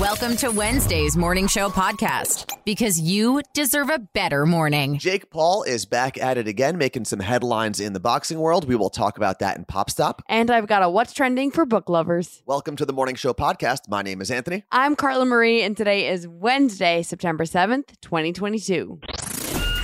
Welcome to Wednesday's Morning Show podcast because you deserve a better morning. Jake Paul is back at it again, making some headlines in the boxing world. We will talk about that in Pop Stop. And I've got a What's Trending for book lovers. Welcome to the Morning Show podcast. My name is Anthony. I'm Carla Marie, and today is Wednesday, September 7th, 2022.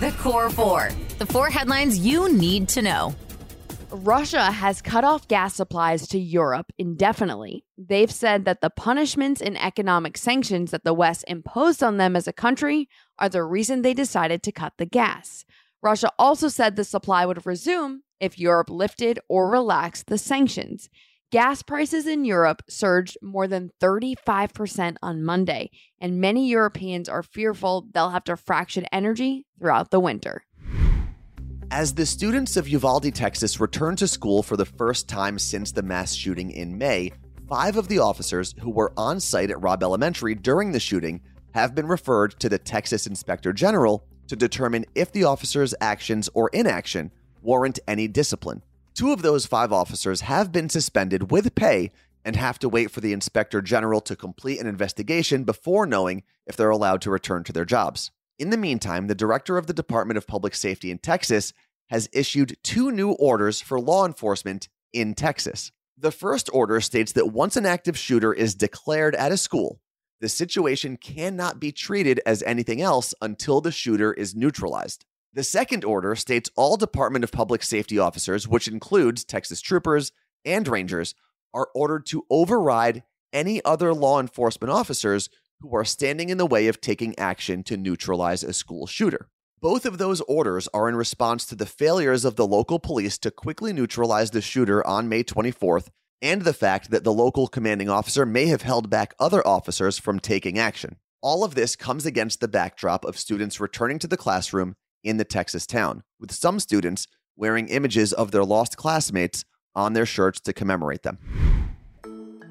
The Core Four. The four headlines you need to know. Russia has cut off gas supplies to Europe indefinitely. They've said that the punishments and economic sanctions that the West imposed on them as a country are the reason they decided to cut the gas. Russia also said the supply would resume if Europe lifted or relaxed the sanctions. Gas prices in Europe surged more than 35% on Monday, and many Europeans are fearful they'll have to fraction energy throughout the winter. As the students of Uvalde, Texas return to school for the first time since the mass shooting in May, five of the officers who were on site at Robb Elementary during the shooting have been referred to the Texas Inspector General to determine if the officers' actions or inaction warrant any discipline. Two of those five officers have been suspended with pay and have to wait for the Inspector General to complete an investigation before knowing if they're allowed to return to their jobs. In the meantime, the director of the Department of Public Safety in Texas has issued two new orders for law enforcement in Texas. The first order states that once an active shooter is declared at a school, the situation cannot be treated as anything else until the shooter is neutralized. The second order states all Department of Public Safety officers, which includes Texas troopers and rangers, are ordered to override any other law enforcement officers who are standing in the way of taking action to neutralize a school shooter. Both of those orders are in response to the failures of the local police to quickly neutralize the shooter on May 24th and the fact that the local commanding officer may have held back other officers from taking action. All of this comes against the backdrop of students returning to the classroom in the Texas town, with some students wearing images of their lost classmates on their shirts to commemorate them.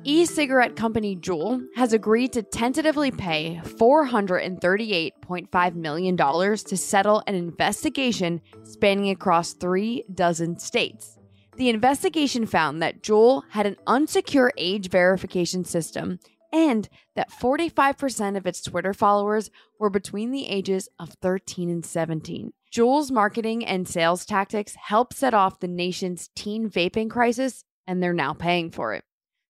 E cigarette company Juul has agreed to tentatively pay $438.5 million to settle an investigation spanning across three dozen states. The investigation found that Juul had an unsecure age verification system and that 45% of its Twitter followers were between the ages of 13 and 17. Juul's marketing and sales tactics helped set off the nation's teen vaping crisis, and they're now paying for it.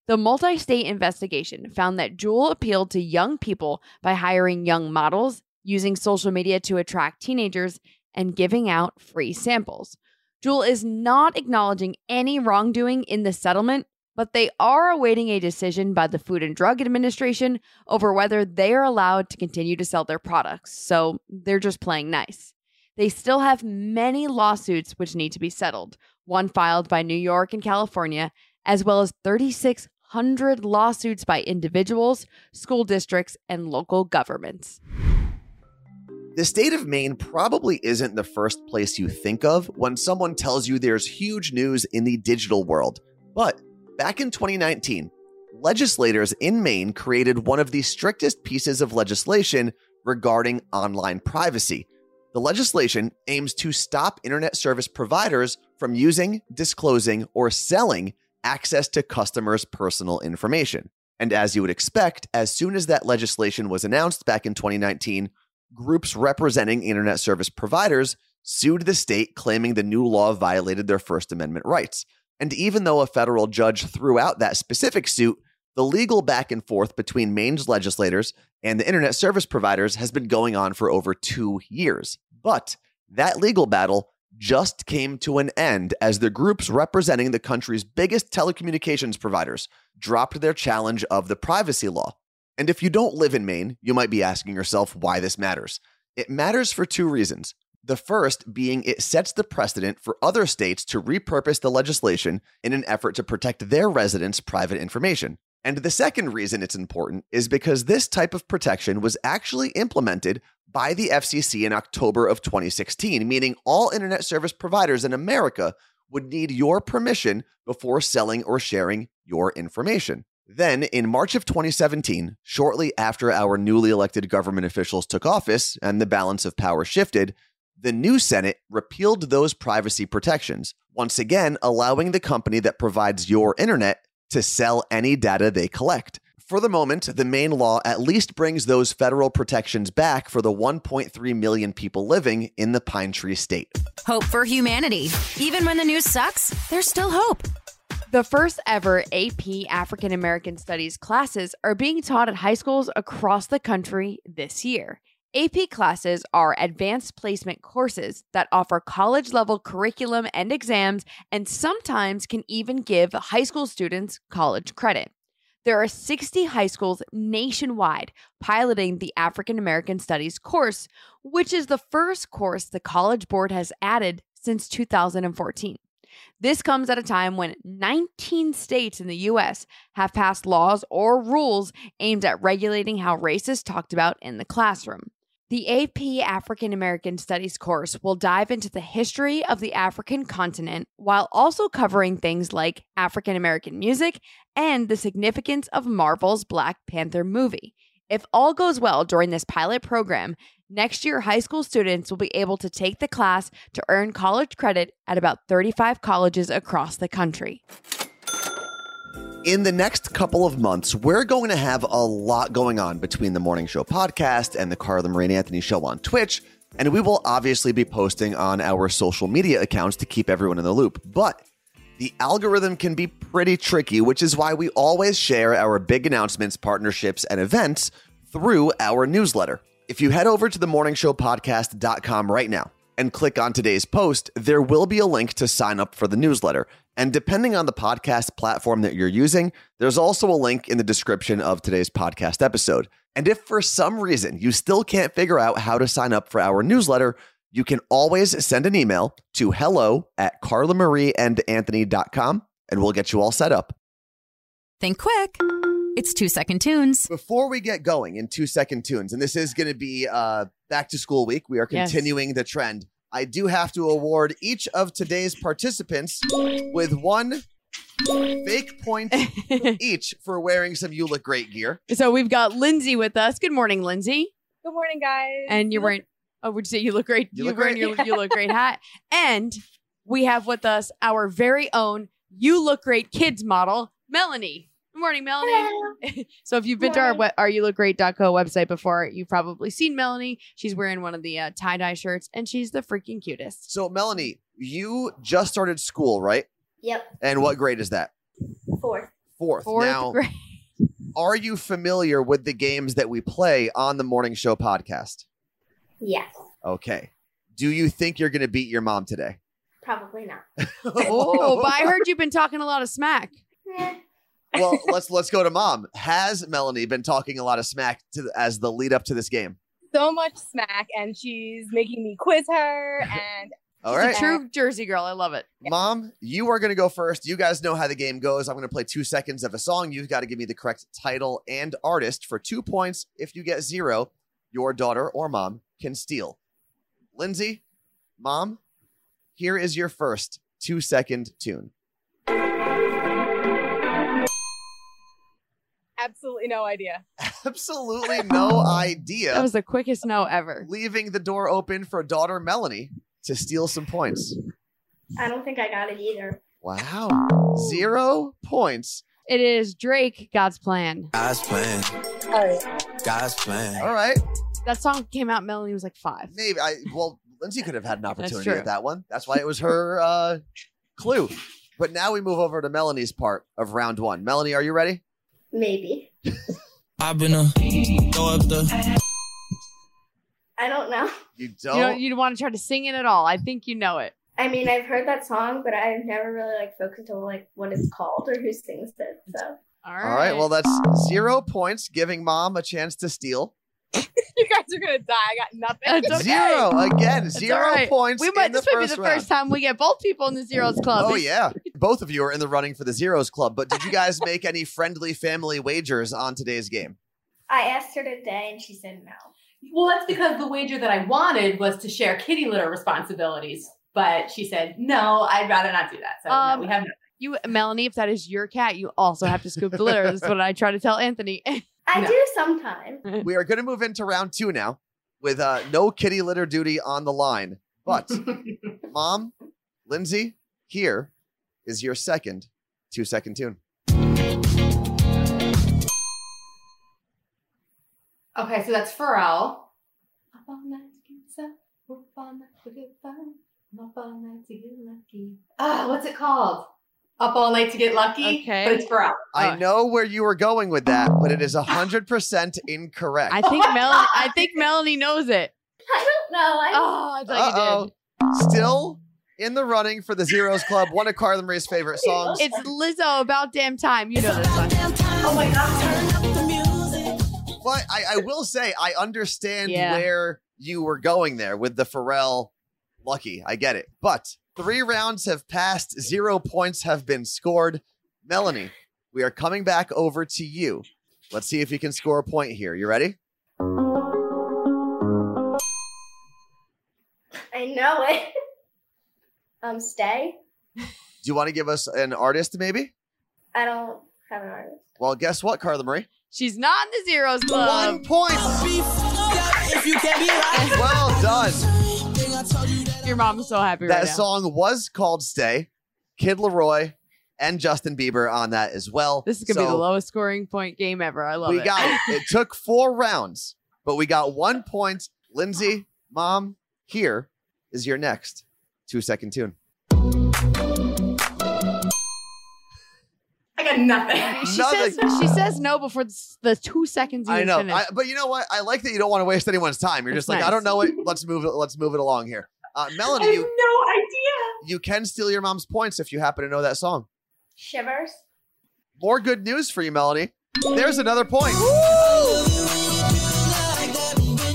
The multi state investigation found that Juul appealed to young people by hiring young models, using social media to attract teenagers, and giving out free samples. Juul is not acknowledging any wrongdoing in the settlement, but they are awaiting a decision by the Food and Drug Administration over whether they are allowed to continue to sell their products. So they're just playing nice. They still have many lawsuits which need to be settled, one filed by New York and California, as well as 3,600 lawsuits by individuals, school districts, and local governments. The state of Maine probably isn't the first place you think of when someone tells you there's huge news in the digital world. But back in 2019, legislators in Maine created one of the strictest pieces of legislation regarding online privacy. The legislation aims to stop internet service providers from using, disclosing, or selling access to customers' personal information. And as you would expect, as soon as that legislation was announced back in 2019, groups representing internet service providers sued the state, claiming the new law violated their First Amendment rights. And even though a federal judge threw out that specific suit, the legal back and forth between Maine's legislators and the internet service providers has been going on for over two years. But that legal battle just came to an end as the groups representing the country's biggest telecommunications providers dropped their challenge of the privacy law. And if you don't live in Maine, you might be asking yourself why this matters. It matters for two reasons. The first being it sets the precedent for other states to repurpose the legislation in an effort to protect their residents' private information. And the second reason it's important is because this type of protection was actually implemented by the FCC in October of 2016, meaning all internet service providers in America would need your permission before selling or sharing your information. Then, in March of 2017, shortly after our newly elected government officials took office and the balance of power shifted, the new Senate repealed those privacy protections, once again allowing the company that provides your internet to sell any data they collect. For the moment, the Maine law at least brings those federal protections back for the 1.3 million people living in the Pine Tree State. Hope for humanity. Even when the news sucks, there's still hope. The first ever AP African American Studies classes are being taught at high schools across the country this year. AP classes are advanced placement courses that offer college level curriculum and exams, and sometimes can even give high school students college credit. There are 60 high schools nationwide piloting the African American Studies course, which is the first course the College Board has added since 2014. This comes at a time when 19 states in the US have passed laws or rules aimed at regulating how race is talked about in the classroom. The AP African American Studies course will dive into the history of the African continent while also covering things like African American music and the significance of Marvel's Black Panther movie. If all goes well during this pilot program, next year high school students will be able to take the class to earn college credit at about 35 colleges across the country. In the next couple of months, we're going to have a lot going on between the Morning Show podcast and the Carla Marie Anthony Show on Twitch. And we will obviously be posting on our social media accounts to keep everyone in the loop. But the algorithm can be pretty tricky, which is why we always share our big announcements, partnerships, and events through our newsletter. If you head over to the morningshowpodcast.com right now and click on today's post, there will be a link to sign up for the newsletter. And depending on the podcast platform that you're using, there's also a link in the description of today's podcast episode. And if for some reason you still can't figure out how to sign up for our newsletter, you can always send an email to hello at carlamarieandanthony.com and we'll get you all set up. Think quick. It's two second tunes. Before we get going in two second tunes, and this is going to be uh, back to school week, we are Yes. continuing the trend. I do have to award each of today's participants with one fake point each for wearing some You Look Great gear. so we've got Lindsay with us. Good morning, Lindsay. Good morning, guys. And you're wearing, oh, would you say you look great? You You look wearing great. your You Look Great hat. And we have with us our very own You Look Great kids model, Melanie. Good morning, Melanie. So if you've been to our, Morning. we- our you look great.co website before, you've probably seen Melanie. She's wearing one of the uh, tie dye shirts and she's the freaking cutest. So, Melanie, you just started school, right? Yep, And what grade is that? fourth. Fourth. Fourth now, grade. are you familiar with the games that we play on the Morning Show podcast? Yes, Okay. Do you think you're going to beat your mom today? probably not. Oh, but I heard you've been talking a lot of smack. Eh, well, let's let's go to mom. Has Melanie been talking a lot of smack to as the lead up to this game? so much smack and she's making me quiz her and All She's right, a true Jersey girl. I love it. mom, you are going to go first. You guys know how the game goes. I'm going to play two seconds of a song. You've got to give me the correct title and artist for two points. If you get zero, your daughter or mom can steal. Lindsay, mom, here is your first two second tune. Absolutely no idea. Absolutely no idea. That was the quickest no ever. leaving the door open for daughter Melanie to steal some points. I don't think I got it either. Wow. Zero points. It is Drake, God's Plan. God's plan. All right. God's plan. All right. That song came out, Melanie was like five. Maybe I well, Lindsay could have had an opportunity true. at that one. That's why it was her uh clue. But now we move over to Melanie's part of round one. Melanie, are you ready? Maybe. I've been a throw up the I don't know. You You don't, You don't, you don't want to try to sing it at all. I think you know it. I mean, I've heard that song, but I've never really like focused on like what it's called or who sings it. So All All right, well that's zero points, giving mom a chance to steal. You guys are gonna die. I got nothing. It's okay. Zero again, zero all right. points. we might. in the This might be the round. first time we get both people in the zeros club. Oh yeah, both of you are in the running for the zeros club. But did you guys make any friendly family wagers on today's game? I asked her today, and she said no. Well, that's because the wager that I wanted was to share kitty litter responsibilities. But she said, no, I'd rather not do that. So Um, no, we have no. You, Melanie, if that is your cat, you also have to scoop the litter. That's what I try to tell Anthony. I No. do sometime. We are going to move into round two now, with uh, no kitty litter duty on the line. But mom, Lindsay, here is your second two second tune. Okay, so that's Pharrell. Up all night to get some, up all night to get fun, up all night to get lucky. Ah, what's it called? Up all night to get lucky. Okay. but it's Pharrell. I Oh. know where you were going with that, but it is 100% incorrect. I think Melanie. I think Melanie knows it. I don't know. I Oh, I thought you Uh-oh. did. Still in the running for the Zeros Club, one of Carla Marie's favorite songs. It's Lizzo. About damn time. You know this song. Oh my god. But I, I will say, I understand Yeah. where you were going there with the Pharrell Lucky. I get it. But three rounds have passed, zero points have been scored. Melanie, we are coming back over to you. Let's see if you can score a point here. You ready? I know it. Um, stay. Do you want to give us an artist, maybe? I don't have an artist. Well, guess what, Carla Marie? She's not in the zeros club. One point. If you can't be right. Well done. Your mom's so happy That right now. song was called Stay. Kid LAROI and Justin Bieber on that as well. This is gonna be the lowest scoring point game ever. I love we it. We got it. It took four rounds, but we got one point. Lindsay, mom, here is your next two second tune. I got nothing. She Nothing. says she says no before the, the two seconds. I know. I, but you know what? I like that you don't want to waste anyone's time. You're That's just like, I don't know it. Let's move it. Let's move it along here. Uh, I Melanie, have you no idea. you can steal your mom's points if you happen to know that song. Shivers. More good news for you, Melanie. There's another point.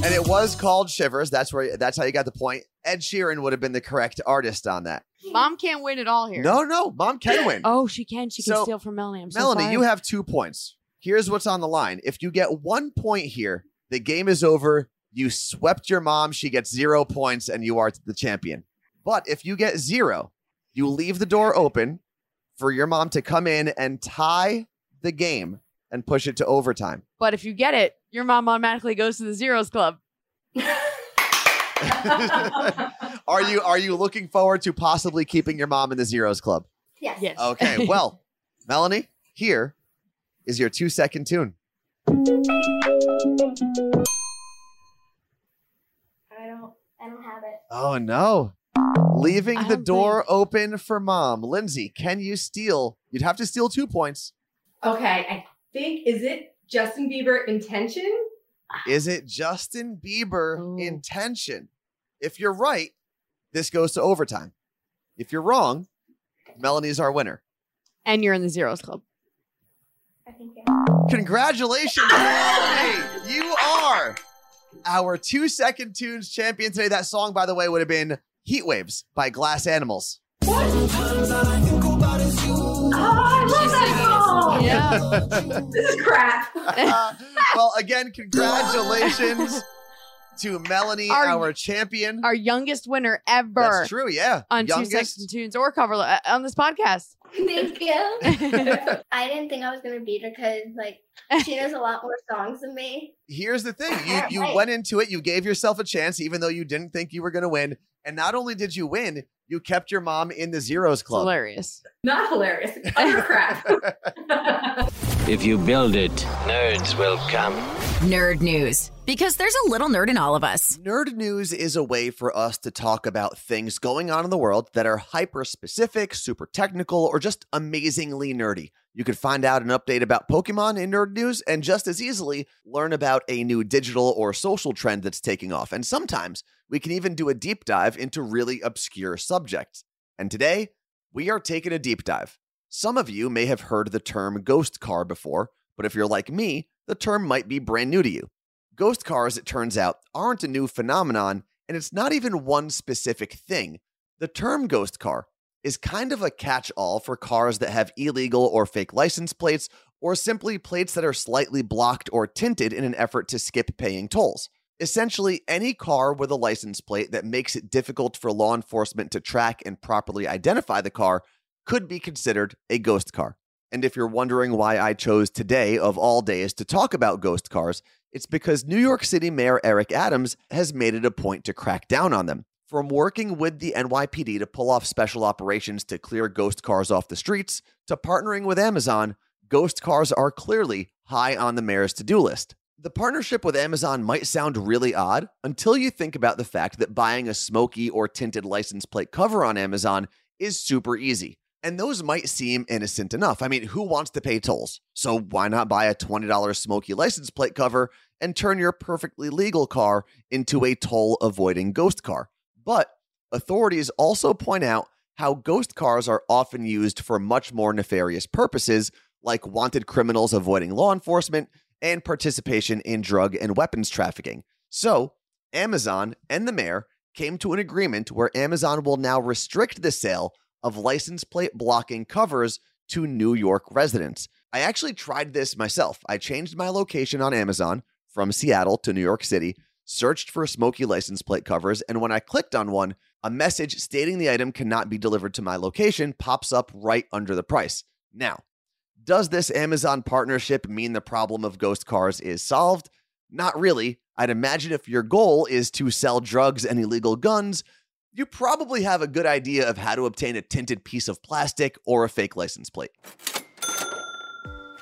And it was called Shivers. That's where that's how you got the point. Ed Sheeran would have been the correct artist on that. Mom can't win it all here. No, no, mom can win. Oh, she can. She can So, steal from Melanie. I'm so Melanie, sorry. you have two points. Here's what's on the line. If you get one point here, the game is over. You swept your mom. She gets zero points, and you are the champion. But if you get zero, you leave the door open for your mom to come in and tie the game and push it to overtime. But if you get it, your mom automatically goes to the zeros club. are you are you looking forward to possibly keeping your mom in the zeros club? Yes. Yes. Okay, well, Melanie, here is your two second tune. I don't. I don't have it. Oh no. Leaving I the don't door open for mom. Lindsay, can you steal? You'd have to steal two points. Okay, I think is it Justin Bieber intention? Is it Justin Bieber Ooh. intention? If you're right, this goes to overtime. If you're wrong, Melanie's our winner. And you're in the zeros club. I think yeah. Congratulations, Melanie! You are our two second tunes champion today. That song, by the way, would have been Heat Waves by Glass Animals. Oh, Yeah. This is crap. Uh, well, again, congratulations to Melanie, Our- our, champion. Our youngest winner ever That's true, yeah. on two Youngest. second tunes or cover uh, on this podcast. Thank you. I didn't think I was gonna beat her because like she knows a lot more songs than me. Here's the thing: you you went into it, you gave yourself a chance, even though you didn't think you were going to win. And not only did you win, you kept your mom in the zeros It's club. hilarious. Not hilarious. Utter crap. If you build it, nerds will come. Nerd news. Because there's a little nerd in all of us. Nerd news is a way for us to talk about things going on in the world that are hyper specific, super technical, or just amazingly nerdy. You could find out an update about Pokemon in Nerd News and just as easily learn about a new digital or social trend that's taking off. And sometimes we can even do a deep dive into really obscure subjects. And today, we are taking a deep dive. Some of you may have heard the term ghost car before, but if you're like me, the term might be brand new to you. Ghost cars, it turns out, aren't a new phenomenon, and it's not even one specific thing. The term ghost car is kind of a catch all for cars that have illegal or fake license plates, or simply plates that are slightly blocked or tinted in an effort to skip paying tolls. Essentially, any car with a license plate that makes it difficult for law enforcement to track and properly identify the car could be considered a ghost car. And if you're wondering why I chose today, of all days, to talk about ghost cars, it's because New York City Mayor Eric Adams has made it a point to crack down on them. From working with the NYPD to pull off special operations to clear ghost cars off the streets, to partnering with Amazon, ghost cars are clearly high on the mayor's to do list. The partnership with Amazon might sound really odd until you think about the fact that buying a smoky or tinted license plate cover on Amazon is super easy. And those might seem innocent enough. I mean, who wants to pay tolls? So why not buy a $20 smoky license plate cover and turn your perfectly legal car into a toll avoiding ghost car? But authorities also point out how ghost cars are often used for much more nefarious purposes, like wanted criminals avoiding law enforcement and participation in drug and weapons trafficking. So, Amazon and the mayor came to an agreement where Amazon will now restrict the sale of license plate blocking covers to New York residents. I actually tried this myself. I changed my location on Amazon from Seattle to New York City, searched for smoky license plate covers, and when I clicked on one, a message stating the item cannot be delivered to my location pops up right under the price. Now, does this Amazon partnership mean the problem of ghost cars is solved? Not really. I'd imagine if your goal is to sell drugs and illegal guns, you probably have a good idea of how to obtain a tinted piece of plastic or a fake license plate.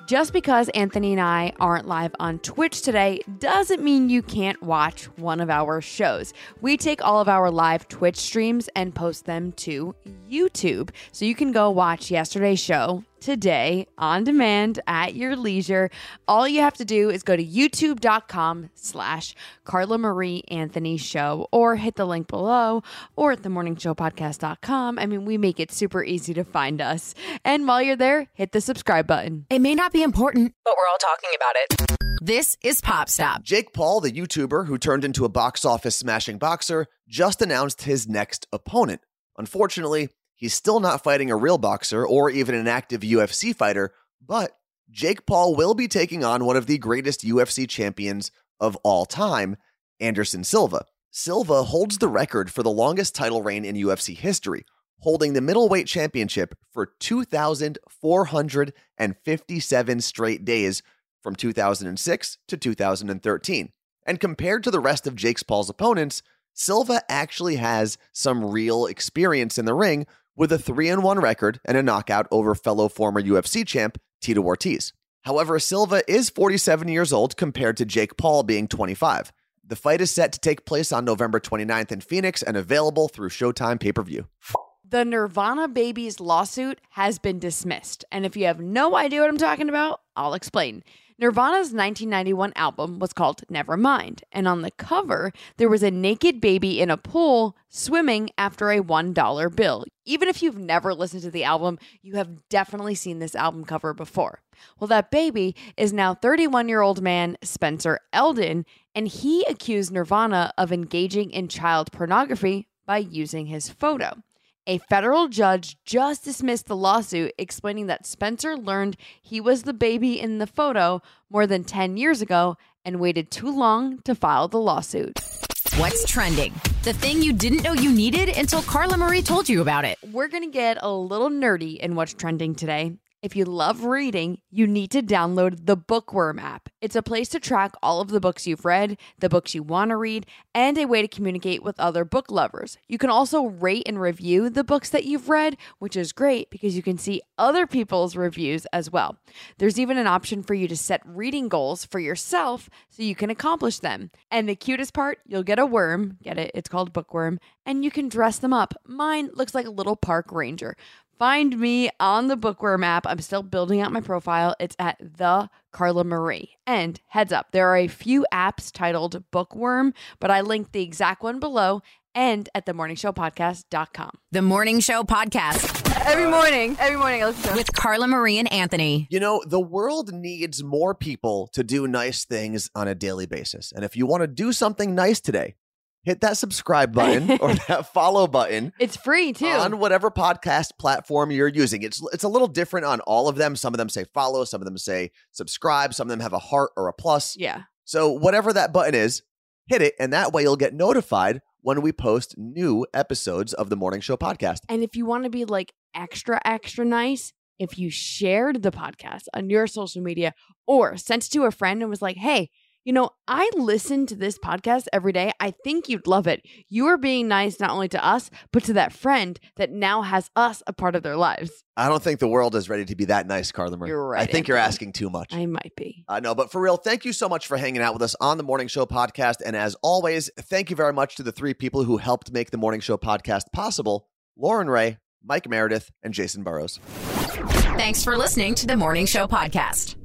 Just because Anthony and I aren't live on Twitch today doesn't mean you can't watch one of our shows. We take all of our live Twitch streams and post them to YouTube. So you can go watch yesterday's show today on demand at your leisure. All you have to do is go to youtube.com slash Carla Marie Anthony Show or hit the link below or at themorningshowpodcast.com. I mean, we make it super easy to find us. And while you're there, hit the subscribe button. It may not be important, but we're all talking about it. This is Pop Stop. Jake Paul, the YouTuber who turned into a box office smashing boxer, just announced his next opponent. Unfortunately, He's still not fighting a real boxer or even an active UFC fighter, but Jake Paul will be taking on one of the greatest UFC champions of all time, Anderson Silva. Silva holds the record for the longest title reign in UFC history, holding the middleweight championship for 2,457 straight days from 2006 to 2013. And compared to the rest of Jake Paul's opponents, Silva actually has some real experience in the ring with a 3 and 1 record and a knockout over fellow former UFC champ Tito Ortiz. However, Silva is 47 years old compared to Jake Paul being 25. The fight is set to take place on November 29th in Phoenix and available through Showtime pay per view. The Nirvana Babies lawsuit has been dismissed. And if you have no idea what I'm talking about, I'll explain. Nirvana's 1991 album was called Nevermind, and on the cover, there was a naked baby in a pool swimming after a $1 bill. Even if you've never listened to the album, you have definitely seen this album cover before. Well, that baby is now 31 year old man Spencer Elden, and he accused Nirvana of engaging in child pornography by using his photo. A federal judge just dismissed the lawsuit, explaining that Spencer learned he was the baby in the photo more than 10 years ago and waited too long to file the lawsuit. What's trending? The thing you didn't know you needed until Carla Marie told you about it. We're going to get a little nerdy in what's trending today. If you love reading, you need to download the Bookworm app. It's a place to track all of the books you've read, the books you want to read, and a way to communicate with other book lovers. You can also rate and review the books that you've read, which is great because you can see other people's reviews as well. There's even an option for you to set reading goals for yourself so you can accomplish them. And the cutest part, you'll get a worm, get it? It's called Bookworm, and you can dress them up. Mine looks like a little park ranger. Find me on the Bookworm app. I'm still building out my profile. It's at the Carla Marie. And heads up, there are a few apps titled Bookworm, but I linked the exact one below and at themorningshowpodcast.com. The Morning Show Podcast Every morning, every morning I listen to with Carla Marie and Anthony. You know, the world needs more people to do nice things on a daily basis. And if you want to do something nice today, hit that subscribe button or that follow button It's free too. on whatever podcast platform you're using. It's it's a little different on all of them. Some of them say follow, some of them say subscribe, some of them have a heart or a plus. yeah. So whatever that button is, hit it and that way you'll get notified when we post new episodes of the Morning Show podcast. And if you want to be like extra, extra nice, if you shared the podcast on your social media or sent it to a friend and was like, hey, You know, I listen to this podcast every day. I think you'd love it. You are being nice not only to us, but to that friend that now has us a part of their lives. I don't think the world is ready to be that nice, Carla Marie. You're right, I think you're Anthony. asking too much. I might be. I know, but for real, thank you so much for hanging out with us on the Morning Show podcast. And as always, thank you very much to the three people who helped make the Morning Show podcast possible Lauren Ray, Mike Meredith, and Jason Burrows. Thanks for listening to the Morning Show podcast.